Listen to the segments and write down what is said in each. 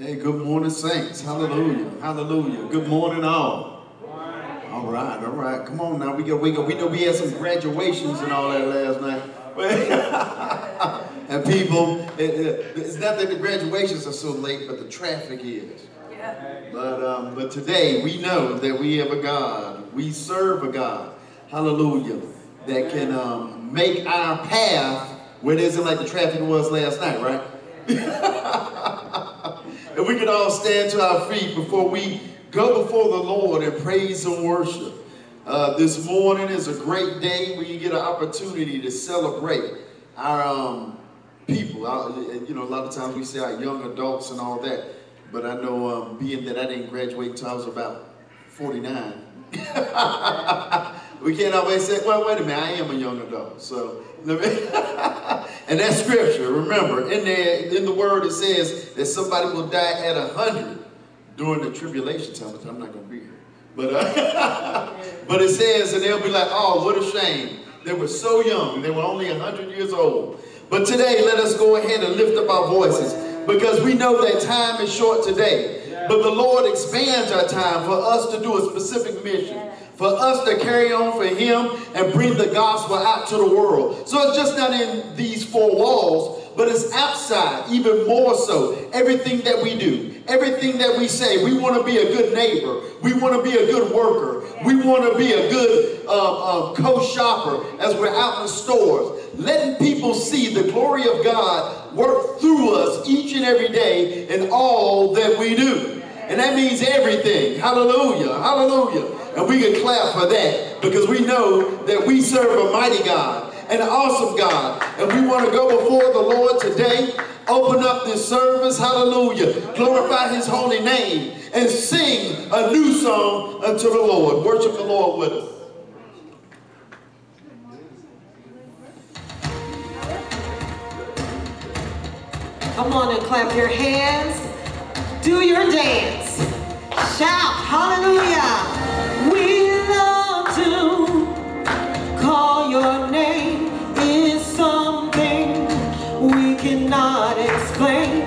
Hey, good morning, saints. Hallelujah. Hallelujah. Good morning, all. All right, all right. Come on now. We got wake up. We know we had some graduations and all that last night. and people, it, it, it's not that the graduations are so late, but the traffic is. Yeah. But um, but today we know that we have a God. We serve a God. Hallelujah. That can um, make our path where it isn't like the traffic was last night, right? All stand to our feet before we go before the Lord and praise and worship. Uh, this morning is a great day where you get an opportunity to celebrate our um, people. Our, you know, a lot of times we say our young adults and all that, but I know um, being that I didn't graduate until I was about 49. we can't always say, well, wait a minute, I am a young adult. So, and that scripture. Remember, in there, in the word, it says that somebody will die at a hundred during the tribulation time, which I'm not going to be here. But, uh, but it says, and they'll be like, oh, what a shame. They were so young. They were only 100 years old. But today, let us go ahead and lift up our voices because we know that time is short today. But the Lord expands our time for us to do a specific mission, for us to carry on for Him and bring the gospel out to the world. So it's just not in these four walls, but it's outside, even more so. Everything that we do, everything that we say, we want to be a good neighbor. We want to be a good worker. We want to be a good uh, uh, co-shopper as we're out in the stores. Letting people see the glory of God work through us each and every day in all that we do. And that means everything. Hallelujah. Hallelujah. And we can clap for that because we know that we serve a mighty God, an awesome God. And we want to go before the Lord today, open up this service, hallelujah, glorify his holy name, and sing a new song unto the Lord. Worship the Lord with us. Come on and clap your hands. Do your dance. Shout, hallelujah. Cannot explain.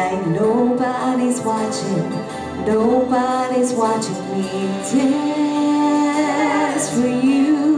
Like nobody's watching. Nobody's watching me. Dance for you,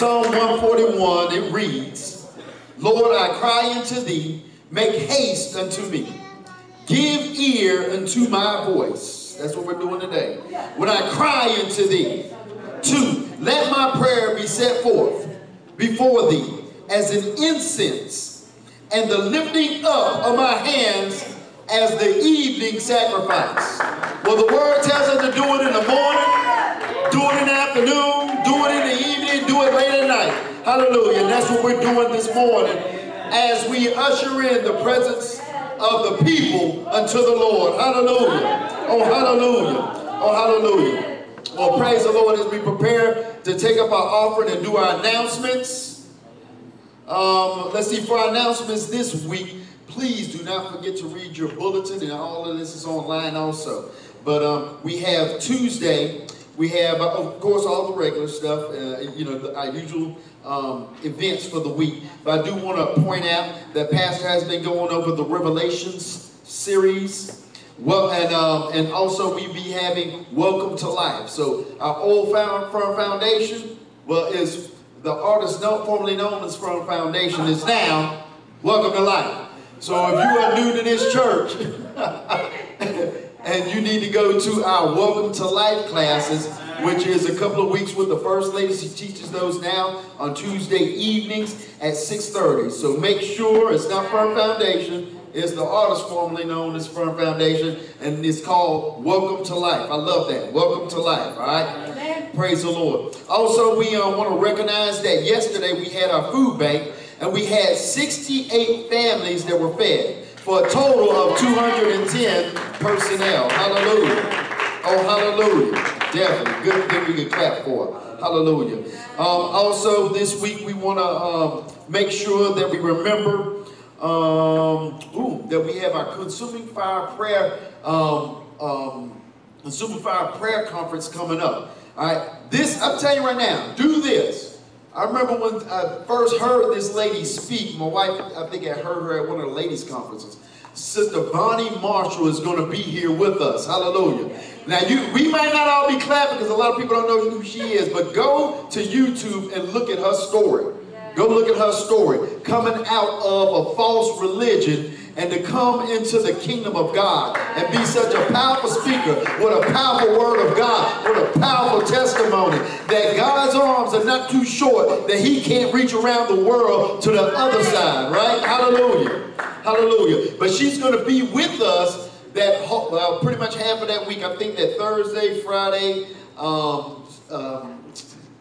Psalm, 141, it reads, Lord, I cry unto thee, make haste unto me. Give ear unto my voice. That's what we're doing today. When I cry unto thee. Two, let my prayer be set forth before thee as an incense, and the lifting up of my hands as the evening sacrifice. Well, the word tells us to do it in the morning, do it in the afternoon, late at night. Hallelujah. And that's what we're doing this morning as we usher in the presence of the people unto the Lord. Hallelujah. Oh, hallelujah. Oh, hallelujah. Well, praise the Lord as we prepare to take up our offering and do our announcements. Um, let's see, for our announcements this week, please do not forget to read your bulletin, and all of this is online also. But um, we have Tuesday, we have, of course, all the regular stuff, uh, you know, the, our usual um, events for the week. But I do want to point out that Pastor has been going over the Revelations series. Well, and um, and also we be having Welcome to Life. So our old found firm foundation, well, is the artist formerly known as Firm Foundation is now Welcome to Life. So if you are new to this church and you need to go to our Welcome to Life classes, which is a couple of weeks with the First Lady. She teaches those now on Tuesday evenings at 6.30. So make sure it's not Firm Foundation. It's the artist formerly known as Firm Foundation, and it's called Welcome to Life. I love that. Welcome to Life, all right? Praise the Lord. Also, we uh, want to recognize that yesterday we had our food bank, and we had 68 families that were fed for a total of 210 personnel. Hallelujah. Oh, hallelujah. Definitely. Good thing we can clap for. Hallelujah. Um, also, this week we want to um, make sure that we remember um, ooh, that we have our Consuming Fire Prayer um, um, Consuming Fire Prayer Conference coming up. All right, this I'm telling you right now. Do this. I remember when I first heard this lady speak. My wife, I think I heard her at one of the ladies' conferences. Sister Bonnie Marshall is going to be here with us. Hallelujah. Now, you, we might not all be clapping because a lot of people don't know who she is, but go to YouTube and look at her story. Go look at her story. Coming out of a false religion and to come into the kingdom of God and be such a powerful speaker with a powerful word of God, with a powerful testimony that God's arms are not too short that he can't reach around the world to the other side, right? Hallelujah. Hallelujah. But she's going to be with us that well, pretty much half of that week. I think that Thursday, Friday, um, um,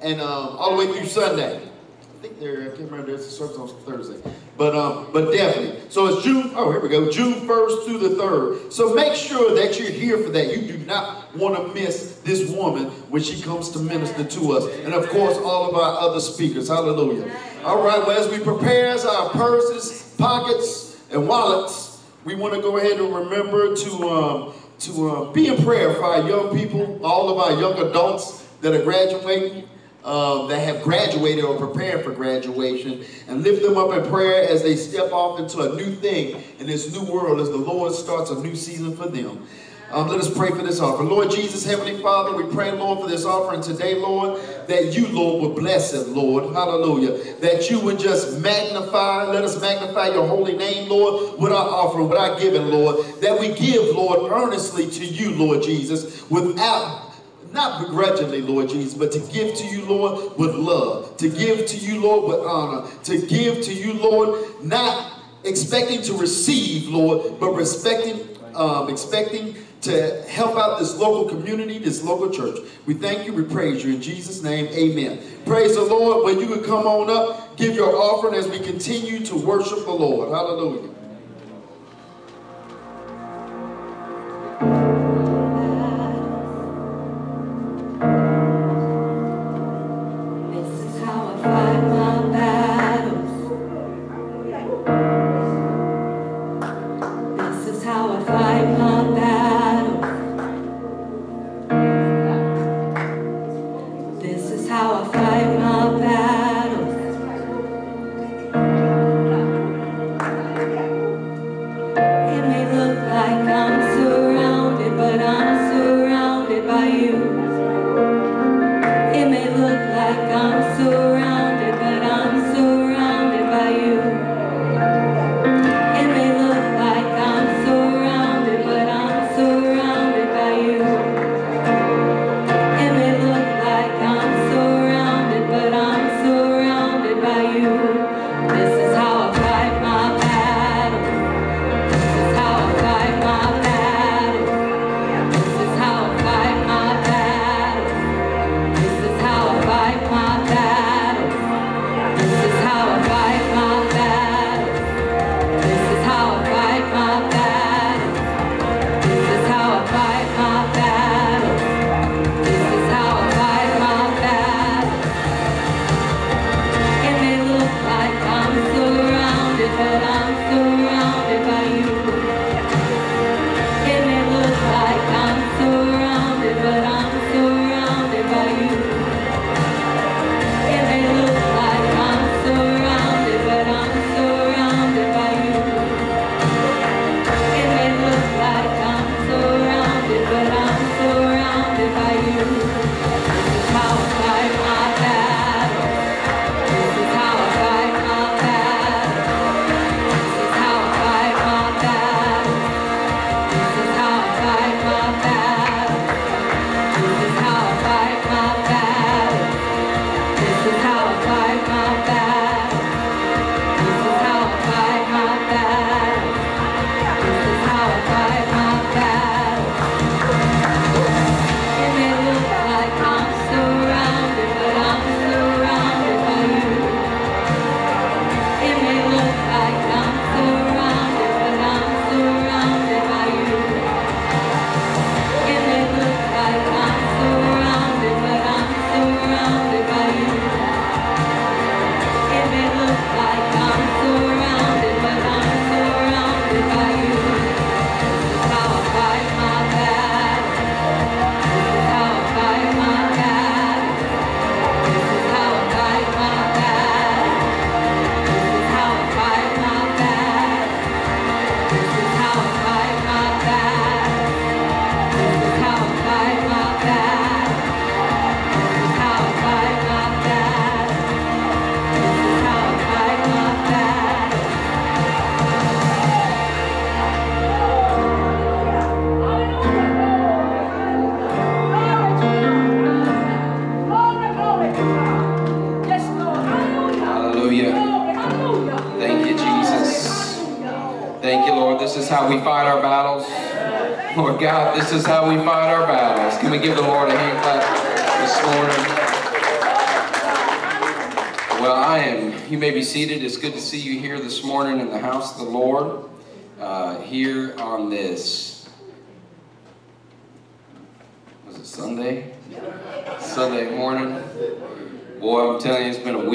and um, all the way through Sunday. I think there, I can't remember, there's a service on Thursday. But um, but definitely. So it's June, oh, here we go, June 1st to the 3rd. So make sure that you're here for that. You do not want to miss this woman when she comes to minister to us. And of course, all of our other speakers. Hallelujah. All right, well, as we prepare our purses, pockets, and wallets, we want to go ahead and remember to, um, to uh, be in prayer for our young people, all of our young adults that are graduating um, that have graduated or preparing for graduation and lift them up in prayer as they step off into a new thing in this new world as the Lord starts a new season for them. Um, let us pray for this offering. Lord Jesus, Heavenly Father, we pray, Lord, for this offering today, Lord, that you, Lord, would bless it, Lord. Hallelujah. That you would just magnify, let us magnify your holy name, Lord, with our offering, with our giving, Lord. That we give, Lord, earnestly to you, Lord Jesus, without not begrudgingly, Lord Jesus, but to give to you, Lord, with love, to give to you, Lord, with honor, to give to you, Lord, not expecting to receive, Lord, but respecting, um, expecting to help out this local community, this local church. We thank you, we praise you. In Jesus' name, amen. Praise the Lord. When you would come on up, give your offering as we continue to worship the Lord. Hallelujah.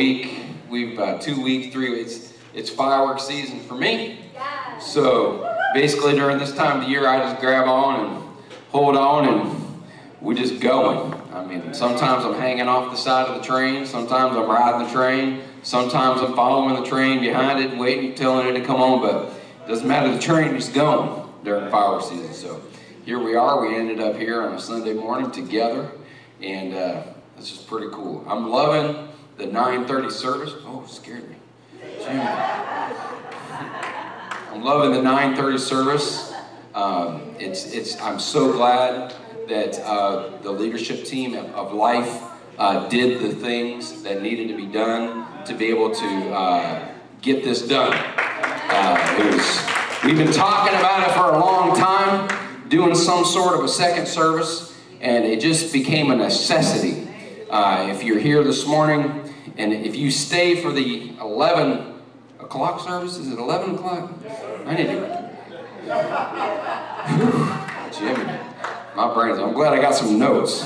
week, we've uh, two weeks, three weeks. It's fireworks season for me. So basically during this time of the year, I just grab on and hold on and we're just going. I mean, sometimes I'm hanging off the side of the train. Sometimes I'm riding the train. Sometimes I'm following the train behind it and waiting, telling it to come on. But it doesn't matter, the train is going during fireworks season. So here we are. We ended up here on a Sunday morning together. And uh, this is pretty cool. I'm loving the 9.30 service. Oh, scared me. I'm loving the 9.30 service. Um, it's, it's, I'm so glad that uh, the leadership team of, of Life uh, did the things that needed to be done to be able to uh, get this done. Uh, was, we've been talking about it for a long time, doing some sort of a second service, and it just became a necessity. Uh, if you're here this morning, and if you stay for the 11 o'clock service, is it 11 o'clock? I need to. Jimmy, my brain's. I'm glad I got some notes.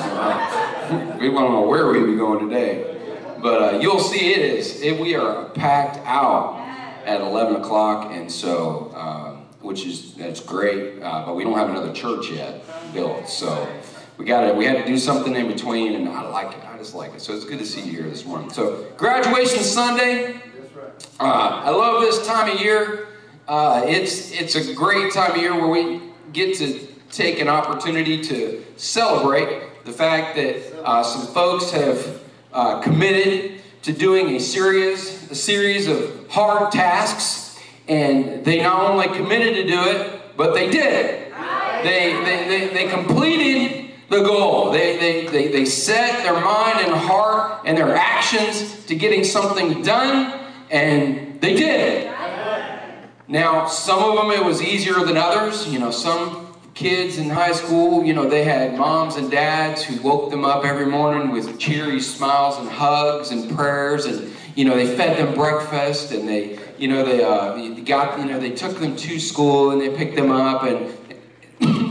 we don't know where we be going today, but uh, you'll see it is. It, we are packed out at 11 o'clock, and so um, which is that's great. Uh, but we don't have another church yet built, so we got to we had to do something in between, and I like it. I just like it. So it's good to see you here this morning. So graduation Sunday. Uh, I love this time of year. Uh, it's it's a great time of year where we get to take an opportunity to celebrate the fact that uh, some folks have uh, committed to doing a series a series of hard tasks, and they not only committed to do it, but they did it. They they, they, they completed the goal. They, they, they, they set their mind and heart and their actions to getting something done, and they did. Now, some of them it was easier than others. You know, some kids in high school, you know, they had moms and dads who woke them up every morning with cheery smiles and hugs and prayers, and you know, they fed them breakfast, and they, you know, they uh, got, you know, they took them to school and they picked them up, and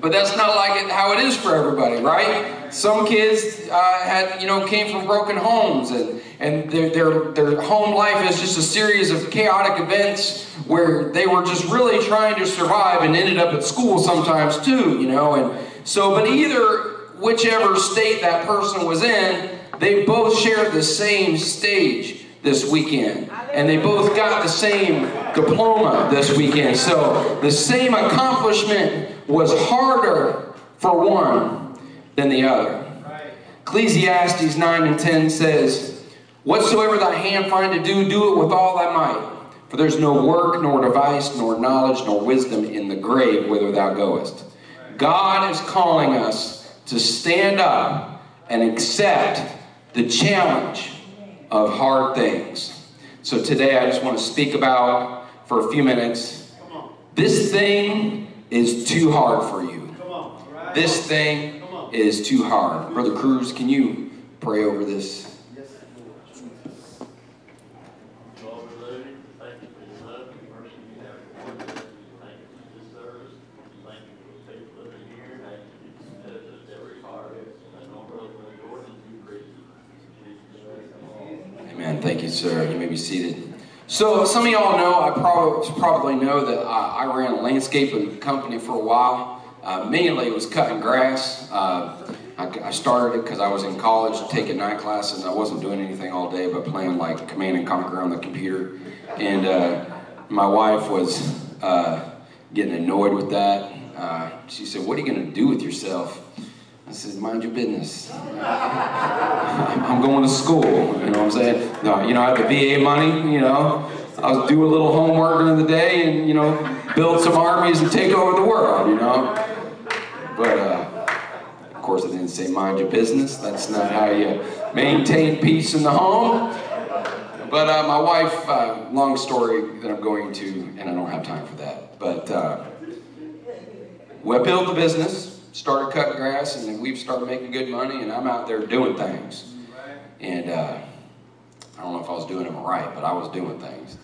but that's not like it, how it is for everybody, right? Some kids uh, had, you know, came from broken homes, and and their, their their home life is just a series of chaotic events where they were just really trying to survive and ended up at school sometimes too, you know. And so, but either whichever state that person was in, they both shared the same stage this weekend. And they both got the same diploma this weekend. So the same accomplishment was harder for one than the other. Ecclesiastes 9 and 10 says, Whatsoever thy hand find to do, do it with all thy might. For there's no work, nor device, nor knowledge, nor wisdom in the grave whither thou goest. God is calling us to stand up and accept the challenge of hard things. So today I just want to speak about, for a few minutes, this thing is too hard for you. This thing is too hard. Brother Cruz, can you pray over this? Lord, we love you. Thank you for your love and mercy you have towards us. Thank you for this service. Thank you for the people that are here. Thank you for this every heart. And on Brother Jordan, you praise you. In Jesus' name. Amen. Thank you, sir. You may be seated. So, some of y'all know, I probably, probably know that I, I ran a landscaping company for a while. Uh, mainly it was cutting grass. Uh, I, I started it because I was in college taking night classes. I wasn't doing anything all day but playing like Command and Conquer on the computer. And uh, my wife was uh, getting annoyed with that. Uh, she said, What are you going to do with yourself? I says, Mind your business. I'm going to school. You know what I'm saying? No, you know, I have the VA money, you know. I'll do a little homework during the day and, you know, build some armies and take over the world, you know. But, uh, of course, I didn't say mind your business. That's not how you maintain peace in the home. But uh, my wife, uh, long story that I'm going to, and I don't have time for that. But uh, we built the business, started cutting grass, and then we've started making good money, and I'm out there doing things. And uh, I don't know if I was doing them right, but I was doing things.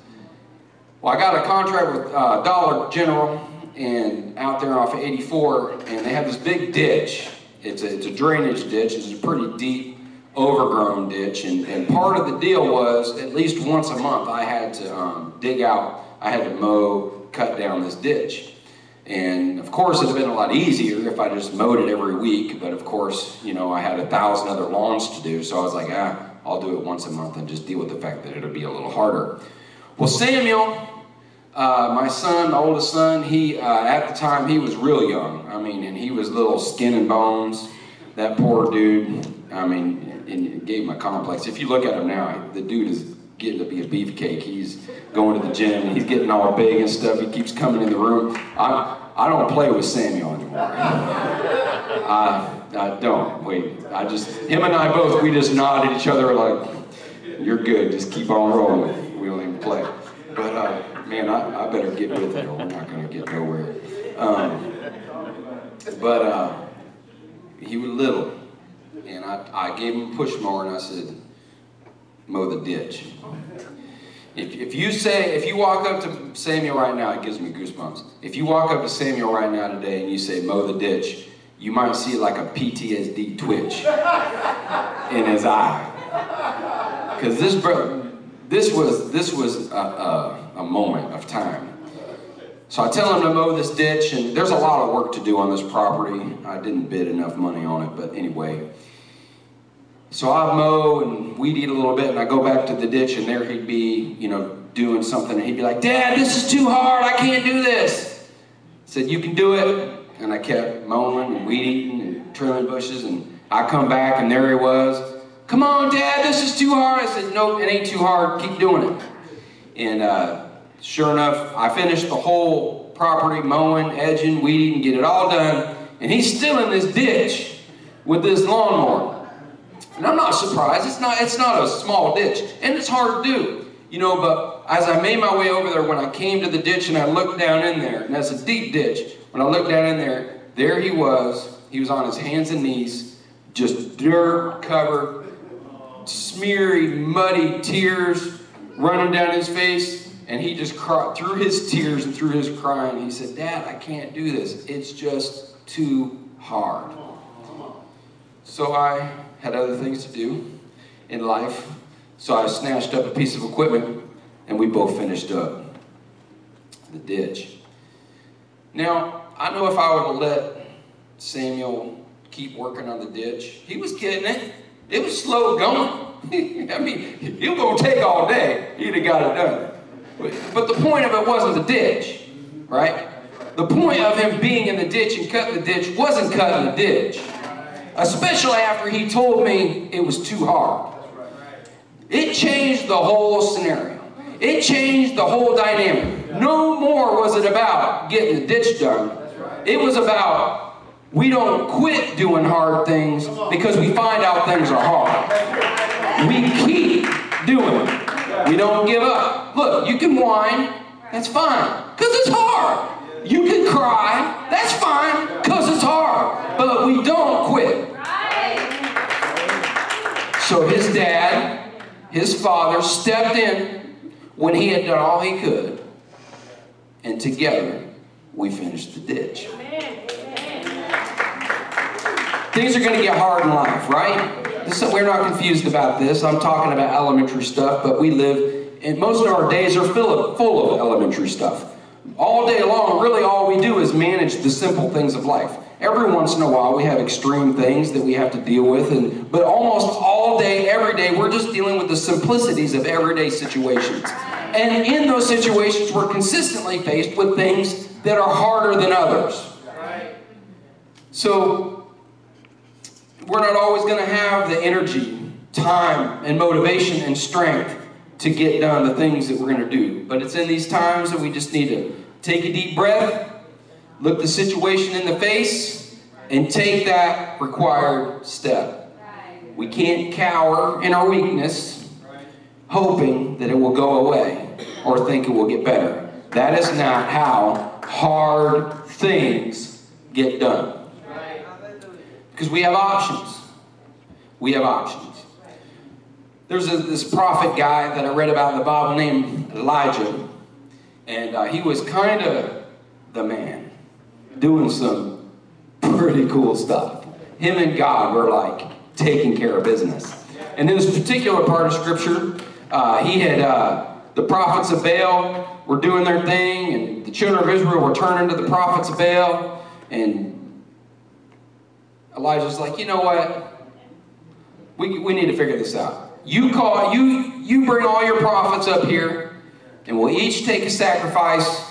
Well, I got a contract with uh, Dollar General, and out there off of 84, and they have this big ditch. It's a, it's a drainage ditch. It's a pretty deep, overgrown ditch, and, and part of the deal was at least once a month I had to um, dig out. I had to mow, cut down this ditch. And of course, it'd have been a lot easier if I just mowed it every week. But of course, you know, I had a thousand other lawns to do. So I was like, ah, I'll do it once a month and just deal with the fact that it'll be a little harder. Well, Samuel, uh, my son, the oldest son, he uh, at the time he was real young. I mean, and he was little skin and bones. That poor dude. I mean, and it gave him a complex. If you look at him now, the dude is getting to be a beefcake. He's going to the gym he's getting all big and stuff. He keeps coming in the room. I I don't play with Samuel anymore. I I don't. Wait, I just him and I both we just nod at each other like, "You're good. Just keep on rolling. We don't even play." But uh, man, I, I better get with it or we're not going to get nowhere. Um, But uh, he was little, and I, I gave him a push mower, and I said, mow the ditch. If, if you say, if you walk up to Samuel right now, it gives me goosebumps. If you walk up to Samuel right now today and you say, mow the ditch, you might see like a PTSD twitch in his eye. Because this bro, this was, this was a, a, a moment of time. So I tell him to mow this ditch, and there's a lot of work to do on this property. I didn't bid enough money on it, but anyway. So I mow and weed eat a little bit, and I go back to the ditch, and there he'd be, you know, doing something, and he'd be like, Dad, this is too hard, I can't do this. I said, You can do it. And I kept mowing and weed eating and trimming bushes, and I come back, and there he was. Come on, Dad, this is too hard. I said, Nope, it ain't too hard, keep doing it. And uh, sure enough, I finished the whole property, mowing, edging, weeding, get it all done, and he's still in this ditch with this lawnmower. And I'm not surprised. It's not, it's not a small ditch, and it's hard to do. You know, but as I made my way over there, when I came to the ditch and I looked down in there, and that's a deep ditch, when I looked down in there, there he was. He was on his hands and knees, just dirt covered, smeary, muddy tears running down his face. And he just cried through his tears and through his crying. He said, Dad, I can't do this. It's just too hard. So I had other things to do in life. So I snatched up a piece of equipment and we both finished up the ditch. Now, I know if I would have let Samuel keep working on the ditch, he was getting it. It was slow going. I mean, it was going to take all day. He'd have got it done. But the point of it wasn't the ditch, right? The point of him being in the ditch and cutting the ditch wasn't cutting the ditch. Especially after he told me it was too hard. It changed the whole scenario. It changed the whole dynamic. No more was it about getting the ditch done. It was about we don't quit doing hard things because we find out things are hard. We keep doing it. We don't give up. Look, you can whine, that's fine, because it's hard. You can cry, that's fine, because it's hard. But we don't quit. So his dad, his father, stepped in when he had done all he could, and together we finished the ditch. Things are going to get hard in life, right? This, we're not confused about this. I'm talking about elementary stuff, but we live, and most of our days are full of, full of elementary stuff. All day long, really all we do is manage the simple things of life. Every once in a while, we have extreme things that we have to deal with, and but almost all day, every day, we're just dealing with the simplicities of everyday situations. And in those situations, we're consistently faced with things that are harder than others. So, we're not always going to have the energy, time, and motivation and strength to get done the things that we're going to do. But it's in these times that we just need to take a deep breath, look the situation in the face, and take that required step. We can't cower in our weakness, hoping that it will go away or think it will get better. That is not how hard things get done. Because we have options. We have options. There's a, this prophet guy that I read about in the Bible named Elijah. And uh, he was kind of the man, doing some pretty cool stuff. Him and God were like taking care of business. And in this particular part of scripture, uh, he had uh, the prophets of Baal were doing their thing, and the children of Israel were turning to the prophets of Baal. And Elijah's like, you know what? We, we need to figure this out. You call you you bring all your prophets up here, and we'll each take a sacrifice,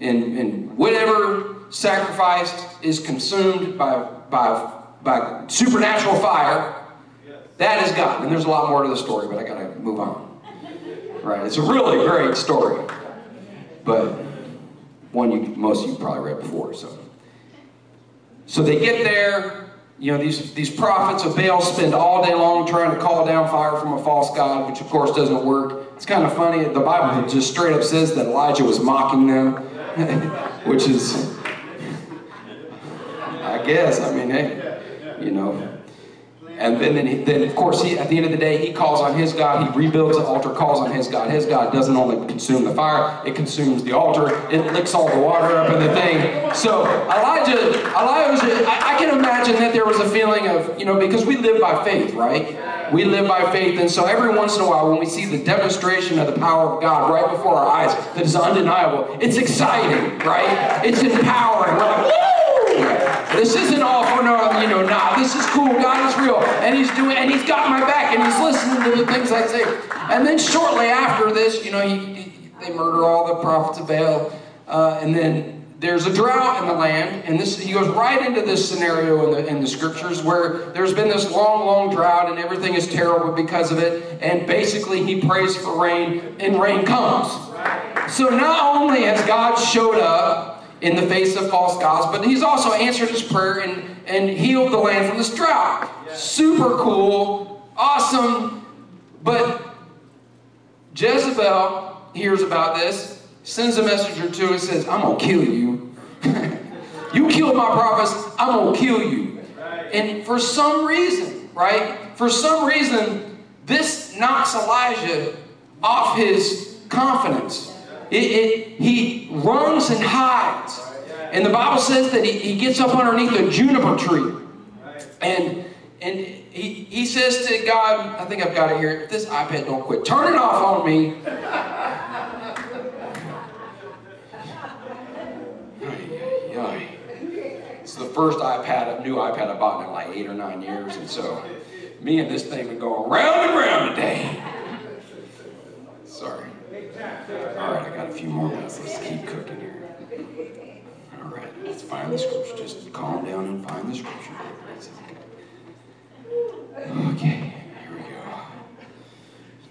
and, and whatever sacrifice is consumed by by by supernatural fire, that is God. And there's a lot more to the story, but I gotta move on. Right? It's a really great story, but one you most of you probably read before. So, so they get there. You know, these, these prophets of Baal spend all day long trying to call down fire from a false god, which of course doesn't work. It's kind of funny. The Bible just straight up says that Elijah was mocking them, which is, I guess. I mean, hey, you know. And then, then, then, of course, he, at the end of the day, he calls on his God. He rebuilds the altar, calls on his God. His God doesn't only consume the fire; it consumes the altar. It licks all the water up in the thing. So Elijah, Elijah, I, I can imagine that there was a feeling of, you know, because we live by faith, right? We live by faith, and so every once in a while, when we see the demonstration of the power of God right before our eyes, that is undeniable. It's exciting, right? It's empowering. We're like! This isn't all for no, you know, nah, this is cool. God is real. And he's doing, and he's got my back, and he's listening to the things I say. And then shortly after this, you know, he, he- they murder all the prophets of Baal. Uh, and then there's a drought in the land. And this, he goes right into this scenario in the, in the scriptures where there's been this long, long drought, and everything is terrible because of it. And basically, he prays for rain, and rain comes. So not only has God showed up in the face of false gods, but he's also answered his prayer and, and healed the land from this drought. Super cool, awesome. But Jezebel hears about this, sends a messenger to him and says, I'm going to kill you. you killed my prophets, I'm going to kill you. And for some reason, right? For some reason, this knocks Elijah off his confidence. It, it, he runs and hides. And the Bible says that he, he gets up underneath a juniper tree. And and he, he says to God, I think I've got it here. If this iPad don't quit, turn it off on me. It's the first iPad, new iPad I bought in like eight or nine years, and so me and this thing been going round and round today. Sorry. All right, I got a few more minutes. Let's keep cooking here. All right, let's find the scripture. Just calm down and find the scripture. Okay, here we go.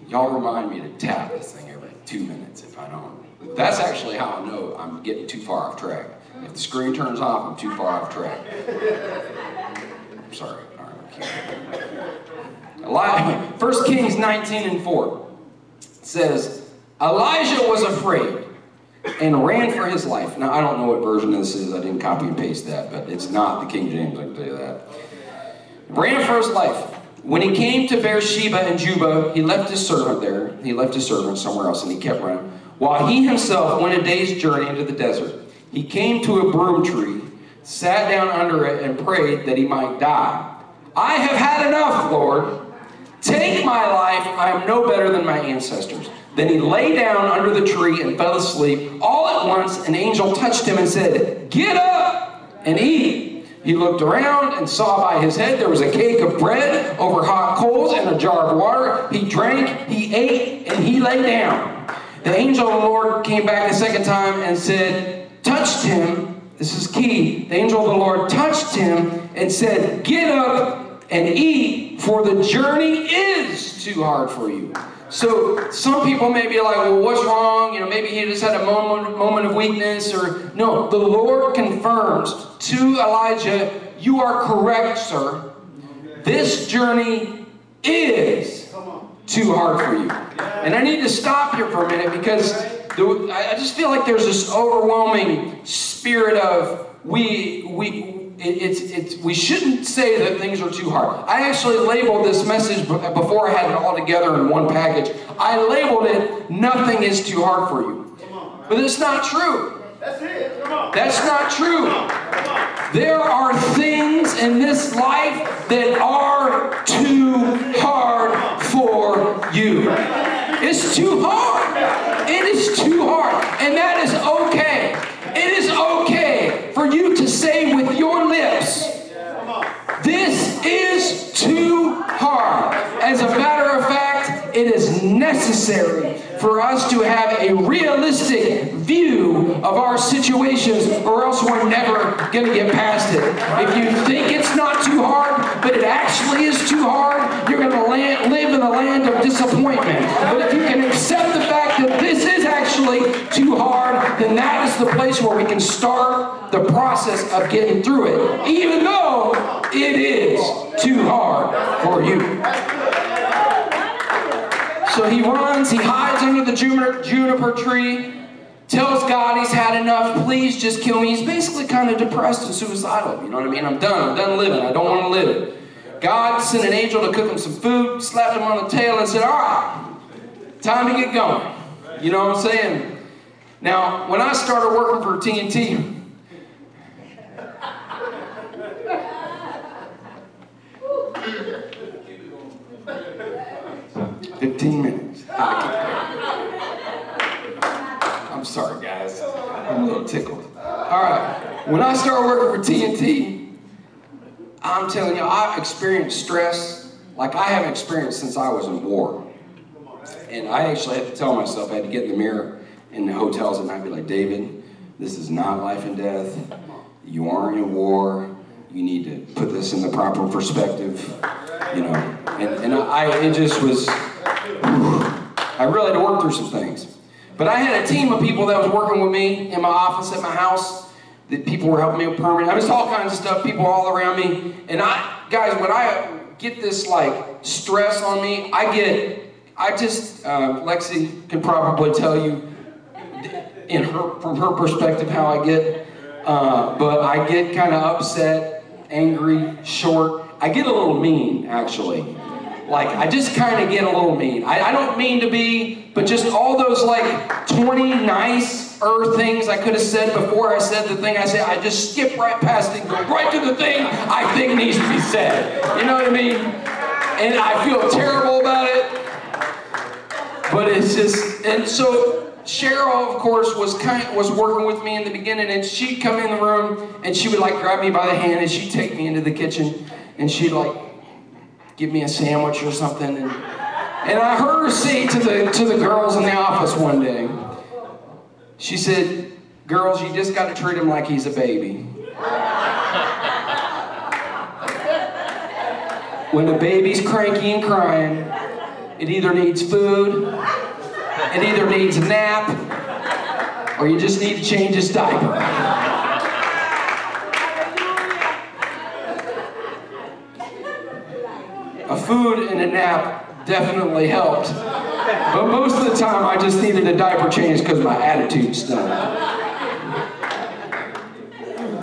Y'all remind me to tap this thing every two minutes if I don't. That's actually how I know I'm getting too far off track. If the screen turns off, I'm too far off track. I'm sorry. All right, okay. 1 Kings 19 and 4 says, Elijah was afraid and ran for his life. Now, I don't know what version this is. I didn't copy and paste that, but it's not the King James, I can tell you that. Ran for his life. When he came to Beersheba and Judah, he left his servant there. He left his servant somewhere else, and he kept running. While he himself went a day's journey into the desert, he came to a broom tree, sat down under it, and prayed that he might die. I have had enough, Lord. Take my life, I am no better than my ancestors. Then he lay down under the tree and fell asleep. All at once, an angel touched him and said, Get up and eat. He looked around and saw by his head there was a cake of bread over hot coals and a jar of water. He drank, he ate, and he lay down. The angel of the Lord came back a second time and said, Touched him. This is key. The angel of the Lord touched him and said, Get up and eat, for the journey is too hard for you. So some people may be like, well, what's wrong? You know, maybe he just had a moment, moment of weakness, or no. The Lord confirms to Elijah, you are correct, sir. This journey is too hard for you. And I need to stop here for a minute because the, I I just feel like there's this overwhelming spirit of we we it, it's it's we shouldn't say that things are too hard. I actually labeled this message before I had it all together in one package. I labeled it "Nothing is too hard for you," but it's not true. That's it. Come on. That's not true. There are things in this life that are too hard for you. It's too hard. It is too hard. And that is okay. It is okay for you to say with your lips, this is too hard. As a matter of fact, it is necessary for us to have a realistic view of our situations, or else we're never going to get past it. If you think it's not too hard, but it actually is too hard, you're going to live in the land of disappointment. But if you can then that is the place where we can start the process of getting through it, even though it is too hard for you. So he runs, he hides under the juniper, juniper tree tells God he's had enough, please just kill me. He's basically kind of depressed and suicidal. You know what I mean? I'm done. I'm done living. I don't want to live. God sent an angel to cook him some food, slapped him on the tail, and said, All right, time to get going. You know what I'm saying? Now, when I started working for TNT, Fifteen minutes. I'm sorry, guys. I'm a little tickled. All right. When I started working for TNT, I'm telling you, I experienced stress like I haven't experienced since I was in war. And I actually had to tell myself, I had to get in the mirror in the hotels and I'd be like, David, this is not life and death. You aren't in war. You need to put this in the proper perspective. You know, and, and I, it just was, I really had to work through some things. But I had a team of people that was working with me in my office at my house. That people were helping me with permit. I mean, all kinds of stuff. People all around me. And I, guys, when I get this like stress on me, I get, I just, uh, Lexi can probably tell you, in her from her perspective how I get. Uh, but I get kind of upset, angry, short. I get a little mean, actually. Like, I just kind of get a little mean. I, I don't mean to be, but just all those like 20 nice er things I could have said before I said the thing I said, I just skip right past it and go right to the thing I think needs to be said. You know what I mean? And I feel terrible about it. But it's just, and so Cheryl, of course, was kind was working with me in the beginning, and she'd come in the room and she would like grab me by the hand and she'd take me into the kitchen and she'd like give me a sandwich or something. And, and I heard her say to the to the girls in the office one day, she said, "Girls, you just got to treat him like he's a baby." When a baby's cranky and crying, it either needs food, it either needs a nap, or you just need to change his diaper. A food and a nap definitely helped. But most of the time, I just needed a diaper change because my attitude stunk.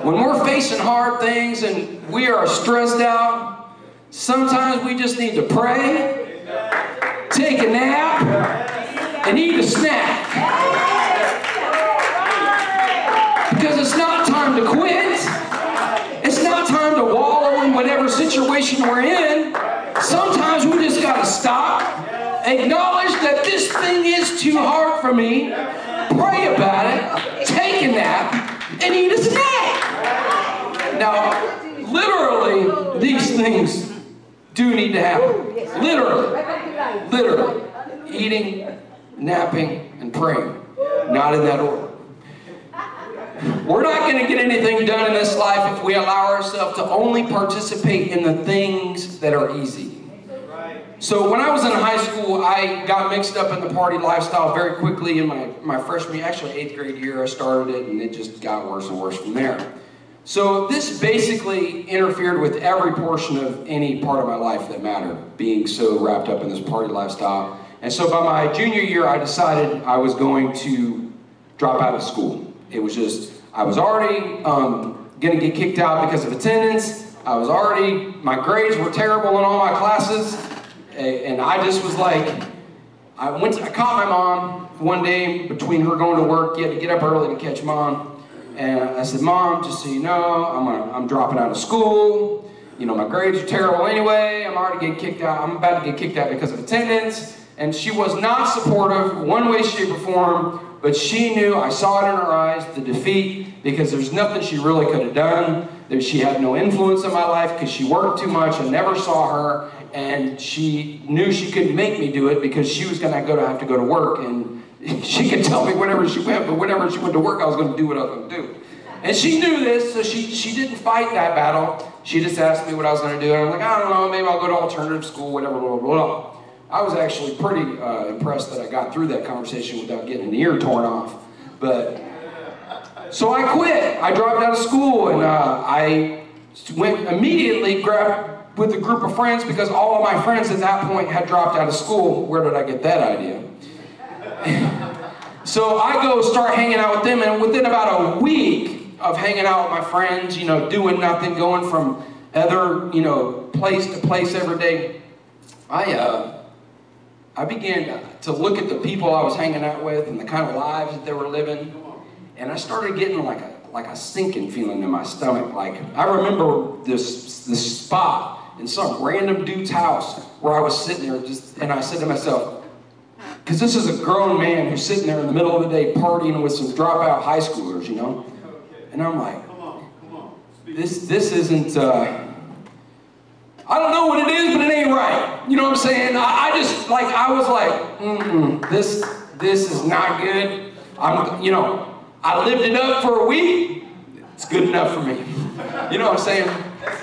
When we're facing hard things and we are stressed out, sometimes we just need to pray, take a nap, eat a snack. Because it's not time to quit. It's not time to wallow in whatever situation we're in. Sometimes we just gotta stop, acknowledge that this thing is too hard for me, pray about it, take a nap, and eat a snack. Now, literally, these things do need to happen. Literally. Literally. Eating, napping, and praying. Not in that order. We're not going to get anything done in this life if we allow ourselves to only participate in the things that are easy. So when I was in high school, I got mixed up in the party lifestyle very quickly in my, my freshman, actually eighth grade year, I started it and it just got worse and worse from there. So this basically interfered with every portion of any part of my life that mattered, being so wrapped up in this party lifestyle. And so by my junior year, I decided I was going to drop out of school. It was just, I was already um, going to get kicked out because of attendance. I was already, my grades were terrible in all my classes. And I just was like, I went to, I caught my mom one day between her going to work. You had to get up early to catch mom. And I said, Mom, just so you know, I'm, gonna, I'm dropping out of school. You know, my grades are terrible anyway. I'm already getting kicked out. I'm about to get kicked out because of attendance. And she was not supportive, one way, shape, or form. But she knew, I saw it in her eyes, the defeat, because there's nothing she really could have done. That she had no influence in my life because she worked too much. I never saw her. And she knew she couldn't make me do it because she was going to go to have to go to work. And she could tell me whenever she went, but whenever she went to work, I was going to do what I was going to do. And she knew this, so she, she didn't fight that battle. She just asked me what I was going to do. And I'm like, I don't know, maybe I'll go to alternative school, whatever, blah, blah, blah. I was actually pretty uh, impressed that I got through that conversation without getting an ear torn off. But so I quit. I dropped out of school and uh, I went immediately grabbed with a group of friends because all of my friends at that point had dropped out of school. Where did I get that idea? So I go start hanging out with them, and within about a week of hanging out with my friends, you know, doing nothing, going from other, you know, place to place every day, I uh, I began to look at the people I was hanging out with and the kind of lives that they were living, and I started getting like a like a sinking feeling in my stomach. Like I remember this this spot in some random dude's house where I was sitting there, just and I said to myself, because this is a grown man who's sitting there in the middle of the day partying with some dropout high schoolers, you know, and I'm like, this this isn't. Uh, I don't know what it is, but it ain't right. You know what I'm saying? I, I just like I was like, mm this this is not good. I'm you know I lived it up for a week. It's good enough for me. You know what I'm saying?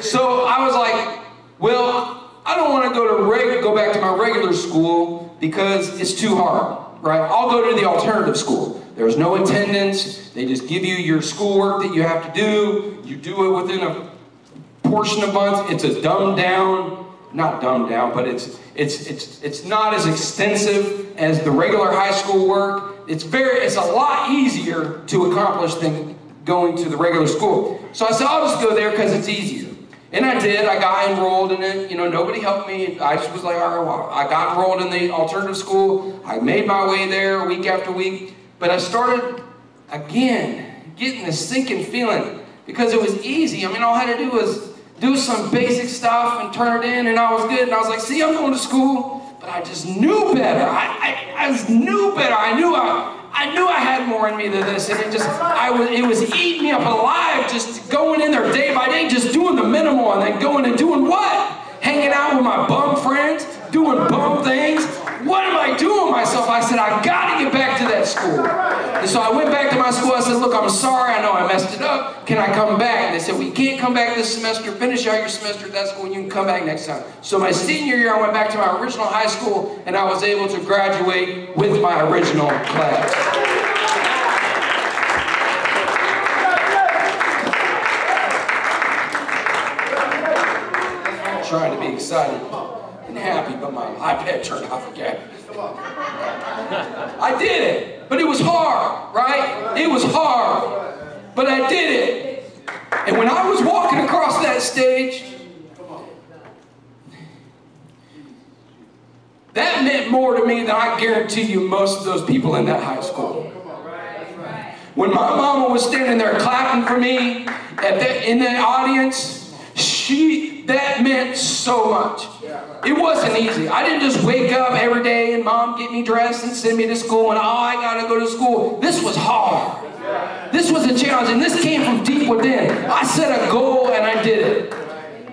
So I was like, well, I don't want to go to reg- go back to my regular school because it's too hard, right? I'll go to the alternative school. There's no attendance. They just give you your schoolwork that you have to do. You do it within a portion of months. It's a dumbed down, not dumbed down, but it's it's it's it's not as extensive as the regular high school work. It's very it's a lot easier to accomplish than going to the regular school. So I said I'll just go there because it's easier. And I did. I got enrolled in it. You know, nobody helped me. I just was like, all right, well, I got enrolled in the alternative school. I made my way there week after week. But I started again getting this sinking feeling because it was easy. I mean, all I had to do was do some basic stuff and turn it in, and I was good. And I was like, see, I'm going to school, but I just knew better. I, I, I just knew better. I knew I, I knew I had more in me than this, and it just, I was, it was eating me up alive, just going in there day by day, just doing the minimal, and then going and doing what? Hanging out with my bum friends, doing bum things. What am I doing myself? I said, I gotta get back to that school. And so I went back to my school. I said, look, I'm sorry. I know I messed it up. Can I come back? And they said, we can't come back this semester. Finish out your semester at that school and you can come back next time. So my senior year, I went back to my original high school and I was able to graduate with my original class. trying to be excited but my iPad turned off again. I did it, but it was hard, right? It was hard, but I did it. And when I was walking across that stage, that meant more to me than I guarantee you most of those people in that high school. When my mama was standing there clapping for me at in the audience, she that meant so much. It wasn't easy. I didn't just wake up every day and mom get me dressed and send me to school and oh I gotta go to school. This was hard. This was a challenge and this came from deep within. I set a goal and I did it.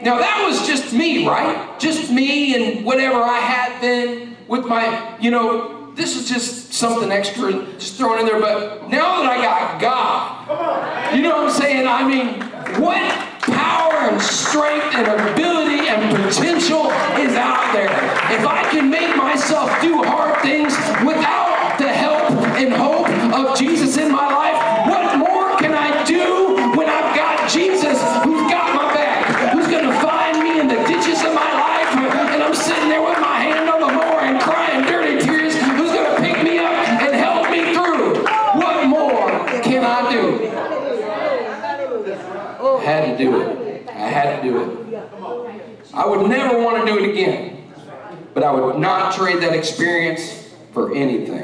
Now that was just me, right? Just me and whatever I had then with my, you know, this is just something extra, just thrown in there. But now that I got God, you know what I'm saying? I mean, what power and strength and ability and potential is out there? If I can make myself do hard things without the help and hope I would never want to do it again, but I would not trade that experience for anything.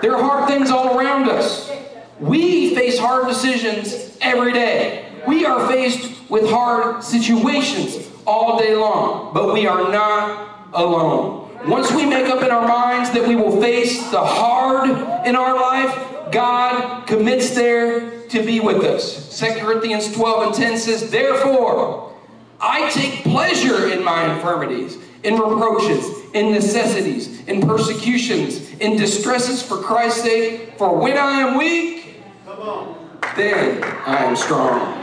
There are hard things all around us. We face hard decisions every day. We are faced with hard situations all day long, but we are not alone. Once we make up in our minds that we will face the hard in our life, God commits there to be with us. 2 Corinthians 12 and 10 says, Therefore, I take pleasure in my infirmities, in reproaches, in necessities, in persecutions, in distresses for Christ's sake. For when I am weak, then I am strong.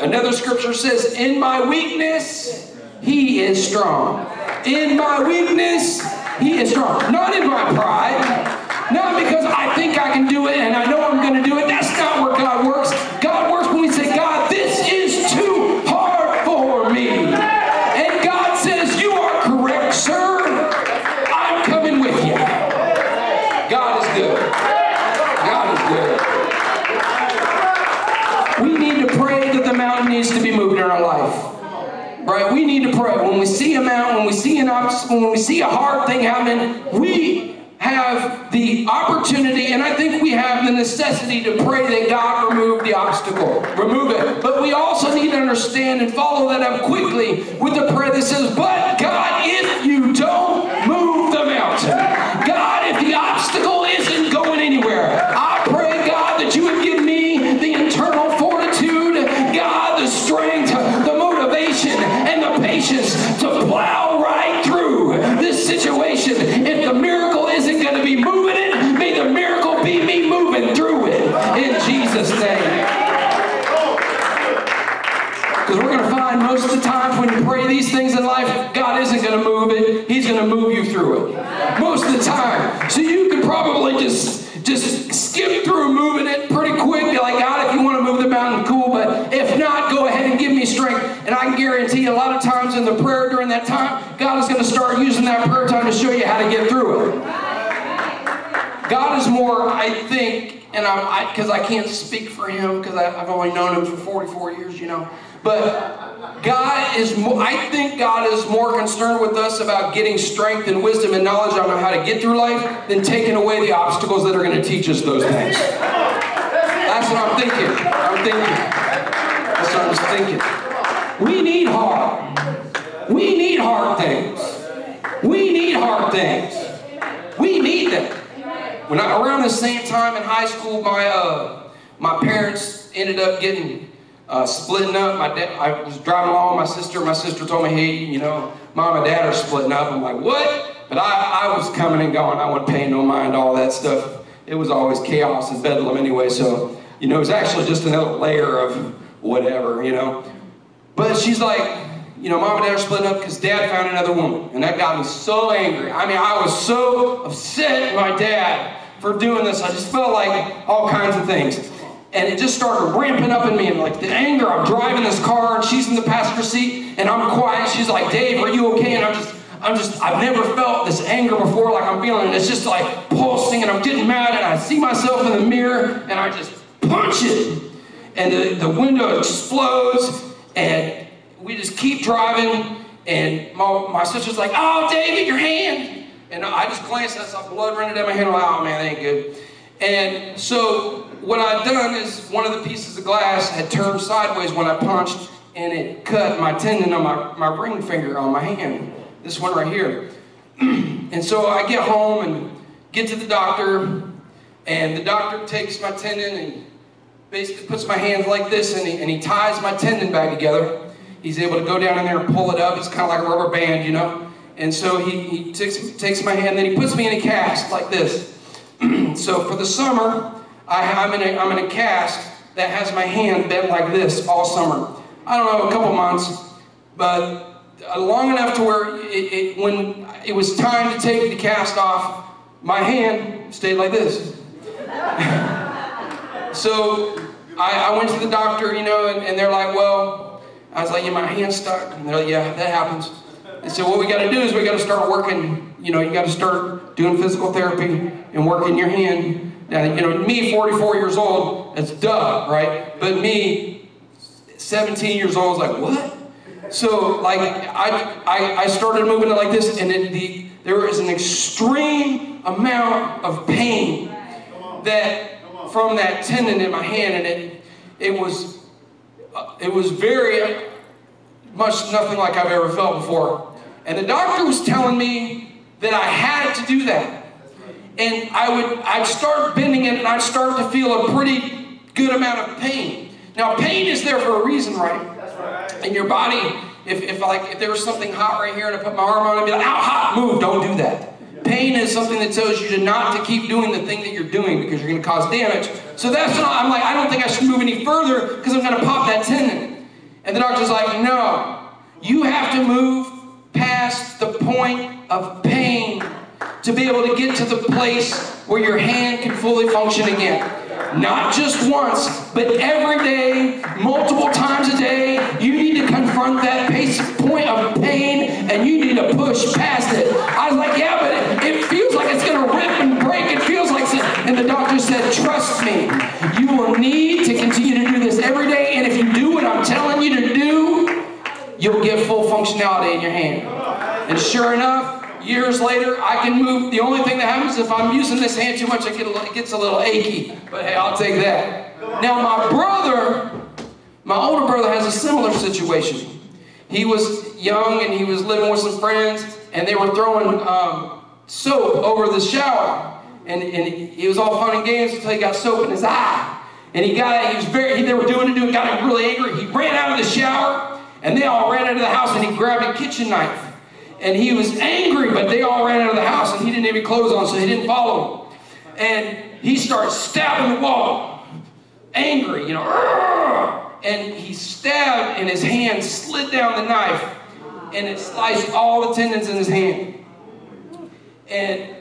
Another scripture says, In my weakness, he is strong. In my weakness, he is strong. Not in my pride. Not because I think I can do it and I know I'm going to do it. When we see a hard thing happening, we have the opportunity, and I think we have the necessity to pray that God remove the obstacle, remove it. But we also need to understand and follow that up quickly with the prayer that says, But God, if you don't things in life, God isn't going to move it. He's going to move you through it. Most of the time. So you could probably just just skip through moving it pretty quick. Be like, God, if you want to move the mountain, cool. But if not, go ahead and give me strength. And I can guarantee a lot of times in the prayer during that time, God is going to start using that prayer time to show you how to get through it. God is more, I think, and I'm because I, can't speak for him because I've only known him for 44 years, you know. But God is, more, I think God is more concerned with us about getting strength and wisdom and knowledge on how to get through life than taking away the obstacles that are going to teach us those things. That's what I'm thinking. I'm thinking. That's what I'm thinking. We need hard. We need hard things. We need hard things. We need them. When I, around the same time in high school, my uh, my parents ended up getting uh, splitting up. My dad, I was driving along with my sister. My sister told me, "Hey, you know, mom and dad are splitting up." I'm like, "What?" But I, I was coming and going. I wasn't paying no mind to all that stuff. It was always chaos and bedlam anyway. So you know, it was actually just another layer of whatever, you know. But she's like, you know, mom and dad are splitting up because dad found another woman. And that got me so angry. I mean, I was so upset with my dad for doing this. I just felt like all kinds of things. And it just started ramping up in me. And like the anger, I'm driving this car and she's in the passenger seat and I'm quiet. She's like, Dave, are you okay? And I'm just, I'm just, I've never felt this anger before like I'm feeling. And it's just like pulsing and I'm getting mad and I see myself in the mirror and I just punch it. And the, the window explodes and we just keep driving, and my, my sister's like, "Oh, David, your hand!" And I just glanced, and I saw blood running down my hand. "Oh man, that ain't good." And so what I'd done is one of the pieces of glass had turned sideways when I punched, and it cut my tendon on my, my ring finger on my hand. This one right here. and so I get home and get to the doctor, and the doctor takes my tendon and basically puts my hands like this, and he, and he ties my tendon back together. He's able to go down in there and pull it up. It's kind of like a rubber band, you know. And so he, he takes, takes my hand, then he puts me in a cast like this. so for the summer, I, I'm, in a, I'm in a cast that has my hand bent like this all summer. I don't know, a couple months, but uh, long enough to where it, it, when it was time to take the cast off, my hand stayed like this. so I, I, went to the doctor, you know, and, and they're like, well, I was like, yeah, my hand's stuck. And they're like, yeah, that happens. And so what we got to do is we got to start working, you know, you got to start doing physical therapy and working your hand. Now, you know, me, 44 years old, that's duh, right? But me, 17 years old, is like, what? So, like, I, I, I started moving it like this, and it, the, there is an extreme amount of pain that from that tendon in my hand, and it, it was, uh, it was very much nothing like I've ever felt before. And the doctor was telling me that I had to do that. And I would, I'd start bending it and I'd start to feel a pretty good amount of pain. Now pain is there for a reason, right? right. And your body, if, if like, if there was something hot right here and I put my arm on it, I'd be like, ow, hot, move, don't do that. Pain is something that tells you to not to keep doing the thing that you're doing because you're going to cause damage. So that's not, I'm like, I don't think I should move any further because I'm going to pop that tendon. And the doctor's like, no, you have to move past the point of pain to be able to get to the place where your hand can fully function again. Not just once, but every day, multiple times a day, you need to confront that point of pain and you need to push past it. I was like, yeah, but it, it feels like it's going to rip and break. It feels like, and the doctor said, trust me, you will need to continue to do this every day. And if you do what I'm telling you to do, you'll get full functionality in your hand. And sure enough, Years later, I can move. The only thing that happens if I'm using this hand too much, get it gets a little achy. But hey, I'll take that. Now, my brother, my older brother, has a similar situation. He was young and he was living with some friends, and they were throwing um, soap over the shower. And, and it was all fun and games until he got soap in his eye. And he got he was very, they were doing it, it got him really angry. He ran out of the shower, and they all ran out of the house, and he grabbed a kitchen knife. And he was angry, but they all ran out of the house, and he didn't have any clothes on, so he didn't follow them. And he starts stabbing the wall, angry, you know, and he stabbed, and his hand slid down the knife, and it sliced all the tendons in his hand. And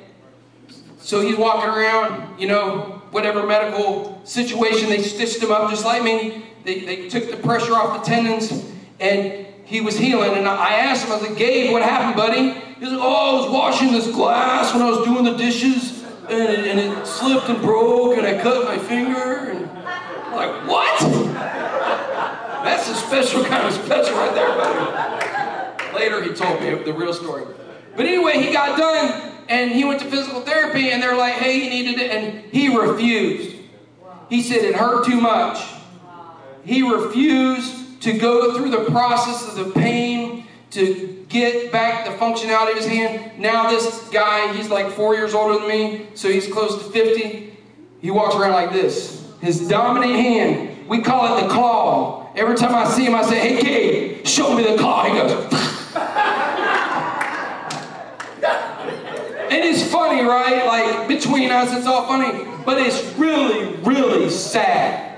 so he's walking around, you know, whatever medical situation, they stitched him up just like me. They, they took the pressure off the tendons, and he was healing. And I asked him, I like, Gabe, what happened, buddy? He said, oh, I was washing this glass when I was doing the dishes, and it, and it slipped and broke, and I cut my finger. And I'm like, what? That's a special kind of special right there, buddy. Later, he told me the real story. But anyway, he got done and he went to physical therapy, and they're like, hey, he needed it. And he refused. He said it hurt too much. He refused to go through the process of the pain to get back the functionality of his hand. Now, this guy, he's like four years older than me, so he's close to 50. He walks around like this. His dominant hand, we call it the claw. Every time I see him, I say, hey, Gabe, show me the claw. He goes, And it's funny, right? Like between us, it's all funny. But it's really, really sad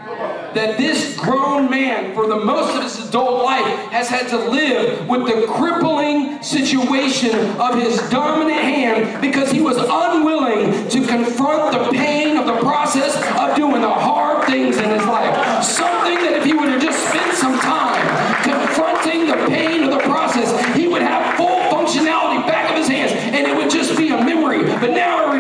that this grown man, for the most of his adult life, has had to live with the crippling situation of his dominant hand because he was unwilling to confront the pain of the process of doing the hard things in his life. Something that if he would have just spent some time confronting the pain of the process, he would have full functionality back of his hands and it would just be a memory. But now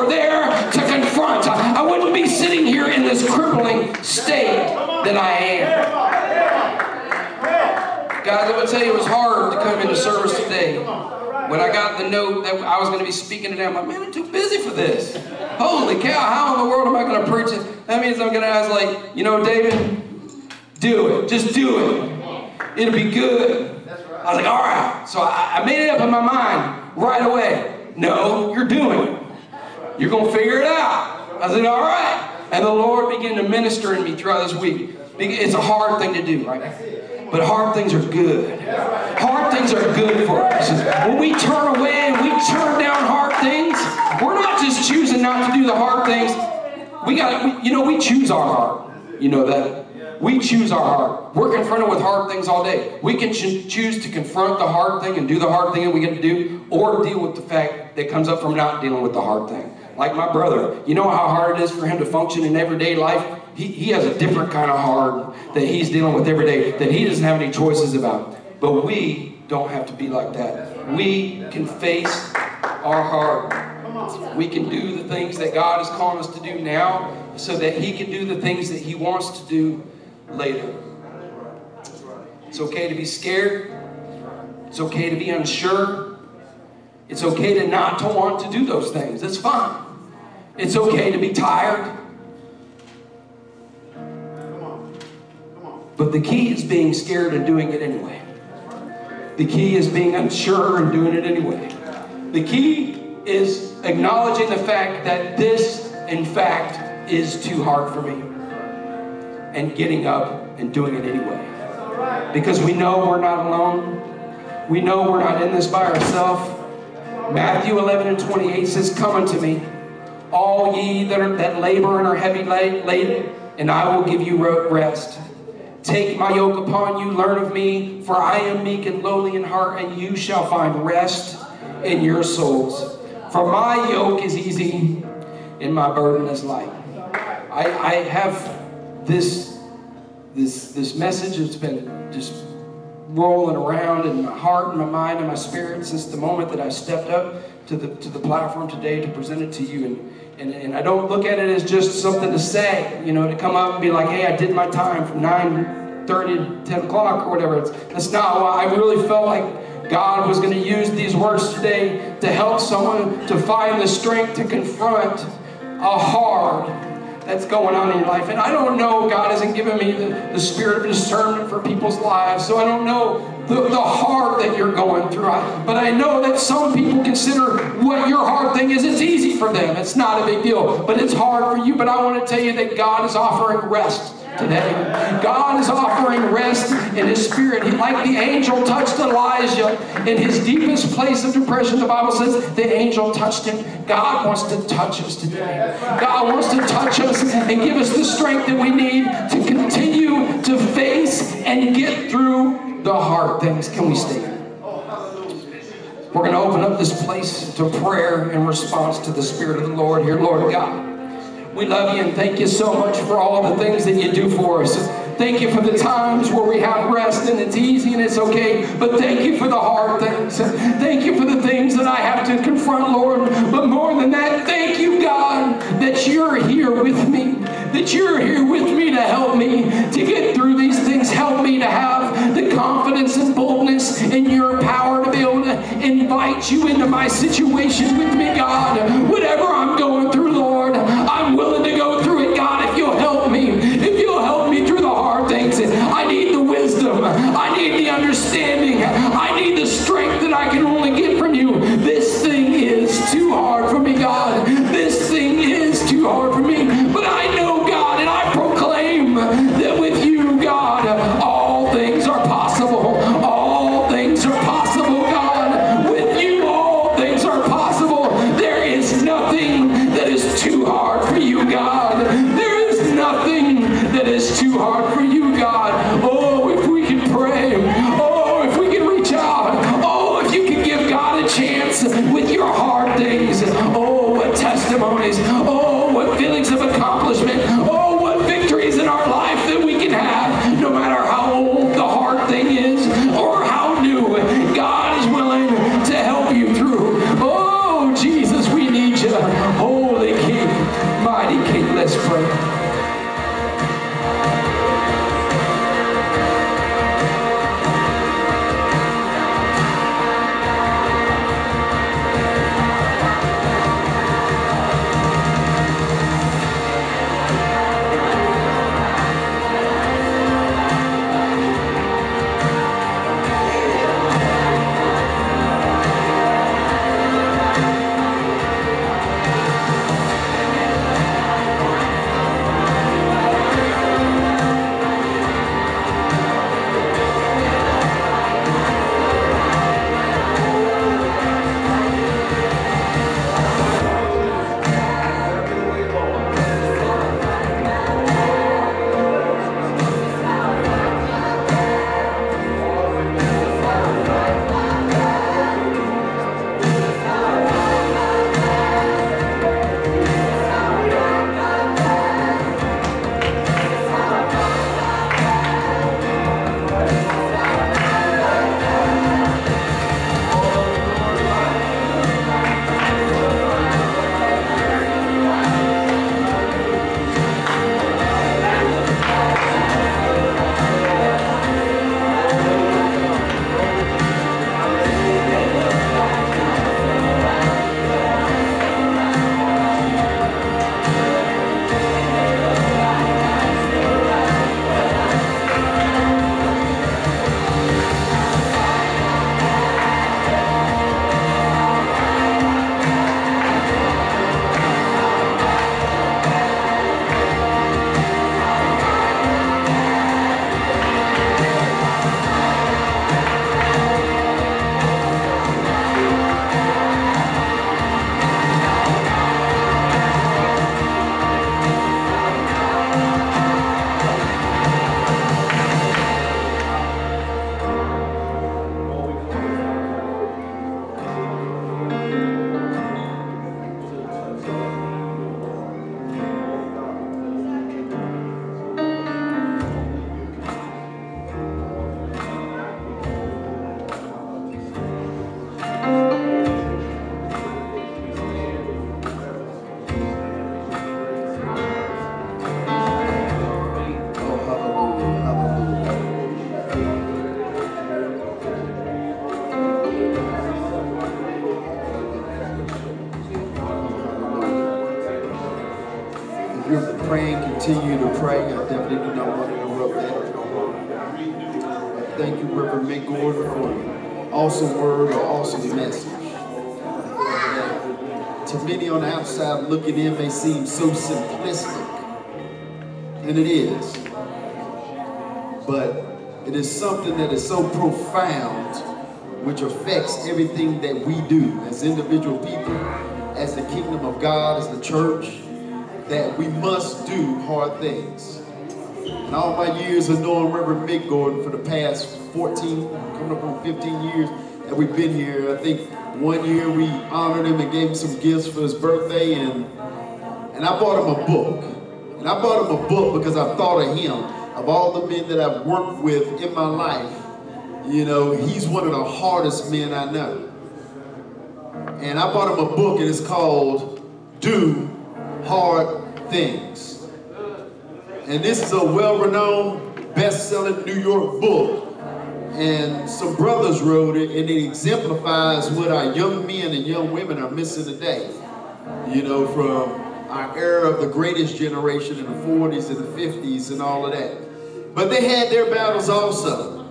were there to confront, I wouldn't be sitting here in this crippling state that I am. Guys, I'm going to tell you, it was hard to come into service today. When I got the note that I was going to be speaking today, I'm like, man, I'm too busy for this. Holy cow, how in the world am I going to preach it? That means I'm going to ask, like, you know, David, do it. Just do it. It'll be good. I was like, all right. So I, I made it up in my mind right away. No, you're doing it. You're going to figure it out. I said, all right. And the Lord began to minister in me throughout this week. It's a hard thing to do, right? But hard things are good. Hard things are good for us. When we turn away and we turn down hard things, we're not just choosing not to do the hard things. We got, you know, we choose our heart. You know that. We choose our heart. We're confronted with hard things all day. We can ch- choose to confront the hard thing and do the hard thing that we get to do, or deal with the fact that comes up from not dealing with the hard thing. Like my brother, you know how hard it is for him to function in everyday life? He, he has a different kind of hard that he's dealing with every day that he doesn't have any choices about. But we don't have to be like that. We can face our heart. We can do the things that God is calling us to do now so that He can do the things that He wants to do later. It's okay to be scared. It's okay to be unsure. It's okay to not to want to do those things. That's fine. It's okay to be tired. But the key is being scared and doing it anyway. The key is being unsure and doing it anyway. The key is acknowledging the fact that this, in fact, is too hard for me. And getting up and doing it anyway. Because we know we're not alone. We know we're not in this by ourselves. Matthew 11 and 28 says, Come unto me, all ye that, are, that labor and are heavy laden, and I will give you rest. Take my yoke upon you, learn of me, for I am meek and lowly in heart, and you shall find rest in your souls. For my yoke is easy, and my burden is light. I, I have this, this, this message that's been just rolling around in my heart and my mind and my spirit since the moment that I stepped up to the, to the platform today to present it to you. And, and, and I don't look at it as just something to say, you know, to come up and be like, hey, I did my time from 9.30 9.30 to 10 o'clock or whatever. It's, that's not why I really felt like God was going to use these words today to help someone to find the strength to confront a hard that's going on in your life. And I don't know, God hasn't given me the, the spirit of discernment for people's lives, so I don't know the, the heart that you're going through. I, but I know that some people consider what your hard thing is, it's easy for them. It's not a big deal, but it's hard for you. But I want to tell you that God is offering rest today. God is offering rest in His Spirit. He, like the angel touched Elijah in his deepest place of depression, the Bible says the angel touched him. God wants to touch us today. God wants to touch us and give us the strength that we need to continue to face and get through the hard things. Can we stand? We're going to open up this place to prayer in response to the Spirit of the Lord here, Lord God. We love you and thank you so much for all the things that you do for us. Thank you for the times where we have rest and it's easy and it's okay. But thank you for the hard things. Thank you for the things that I have to confront, Lord. But more than that, thank you, God, that you're here with me. That you're here with me to help me to get through these things. Help me to have the confidence and boldness in your power to be able to invite you into my situation with me, God. Whatever I'm going through, Lord, I'm willing to go definitely do not want to interrupt that. Thank you, Reverend Mick Gordon, for an awesome word, an awesome message. To many on the outside looking in may seem so simplistic, and it is. But it is something that is so profound, which affects everything that we do as individual people, as the kingdom of God, as the church, that we must do hard things. In all my years of knowing Reverend Mick Gordon for the past 14, coming up on 15 years that we've been here, I think one year we honored him and gave him some gifts for his birthday, and and I bought him a book. And I bought him a book because I thought of him, of all the men that I've worked with in my life. You know, he's one of the hardest men I know. And I bought him a book, and it's called Do Hard Things. And this is a well-renowned, best-selling New York book. And some brothers wrote it, and it exemplifies what our young men and young women are missing today. You know, from our era of the greatest generation in the 40s and the 50s and all of that. But they had their battles also.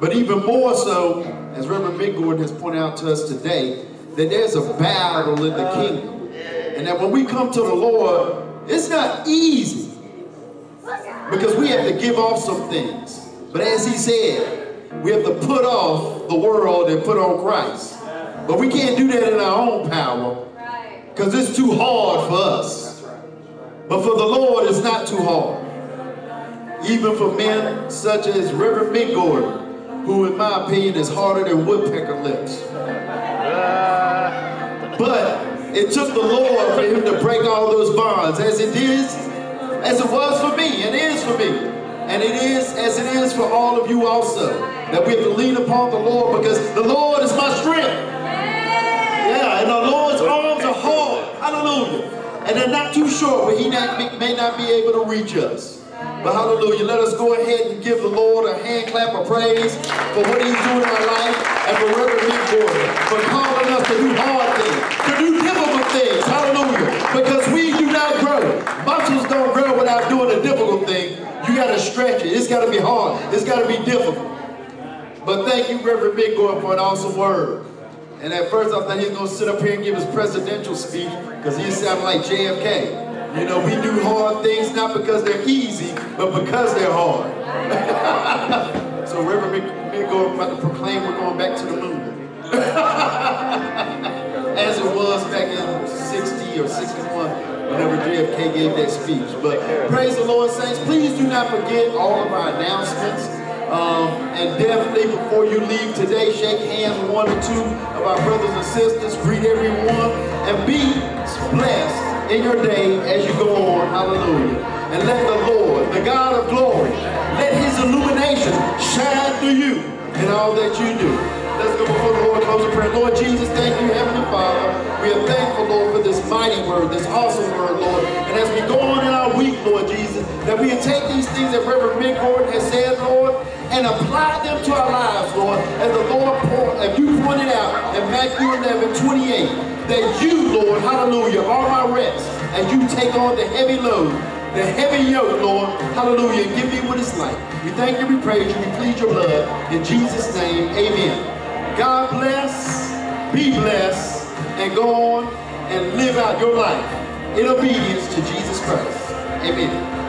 But even more so, as Reverend Mick Gordon has pointed out to us today, that there's a battle in the kingdom. And that when we come to the Lord, it's not easy because we have to give off some things. But as he said, we have to put off the world and put on Christ. But we can't do that in our own power because it's too hard for us. But for the Lord, it's not too hard. Even for men such as Reverend Mick Gordon, who in my opinion is harder than woodpecker lips. But it took the Lord for him to break all those bonds as it is, as it was for me, for me. And it is as it is for all of you also. That we have to lean upon the Lord because the Lord is my strength. Yeah, and the Lord's arms are hard. Hallelujah. And they're not too short but he not, may not be able to reach us. But hallelujah, let us go ahead and give the Lord a hand clap of praise for what he's doing in our life and for Reverend Mick Gordon for calling us to do hard things, to do difficult things. Hallelujah. Because we do not grow. Muscles don't grow without doing a difficult thing. You got to stretch it. It's got to be hard. It's got to be difficult. But thank you, Reverend Mick Gordon, for an awesome word. And at first I thought he was going to sit up here and give his presidential speech because he sounded like JFK. You know, we do hard things not because they're easy, but because they're hard. so Reverend Mick Gordon about to proclaim we're going back to the moon. As it was back in 60 or 61 whenever JFK gave that speech. But praise the Lord, saints. Please do not forget all of our announcements. Um, and definitely before you leave today, shake hands with one or two of our brothers and sisters, greet everyone, and be blessed in your day as you go on. Hallelujah. And let the Lord, the God of glory, let his illumination shine through you in all that you do. Let's go before the Lord close in prayer. Lord Jesus, thank you, Heavenly Father. We are thankful, Lord, for this mighty word, this awesome word, Lord. And as we go on in our week, Lord Jesus, that we take these things that Reverend Mick Gordon has said, Lord, and apply them to our lives, Lord. As the Lord, pour, as you pointed out in Matthew 11, 28, that you, Lord, hallelujah, are my rest as you take on the heavy load, the heavy yoke, Lord, hallelujah, give me what it's like. We thank you, we praise you, we plead your blood. In Jesus' name, amen. God bless, be blessed, and go on and live out your life in obedience to Jesus Christ. Amen.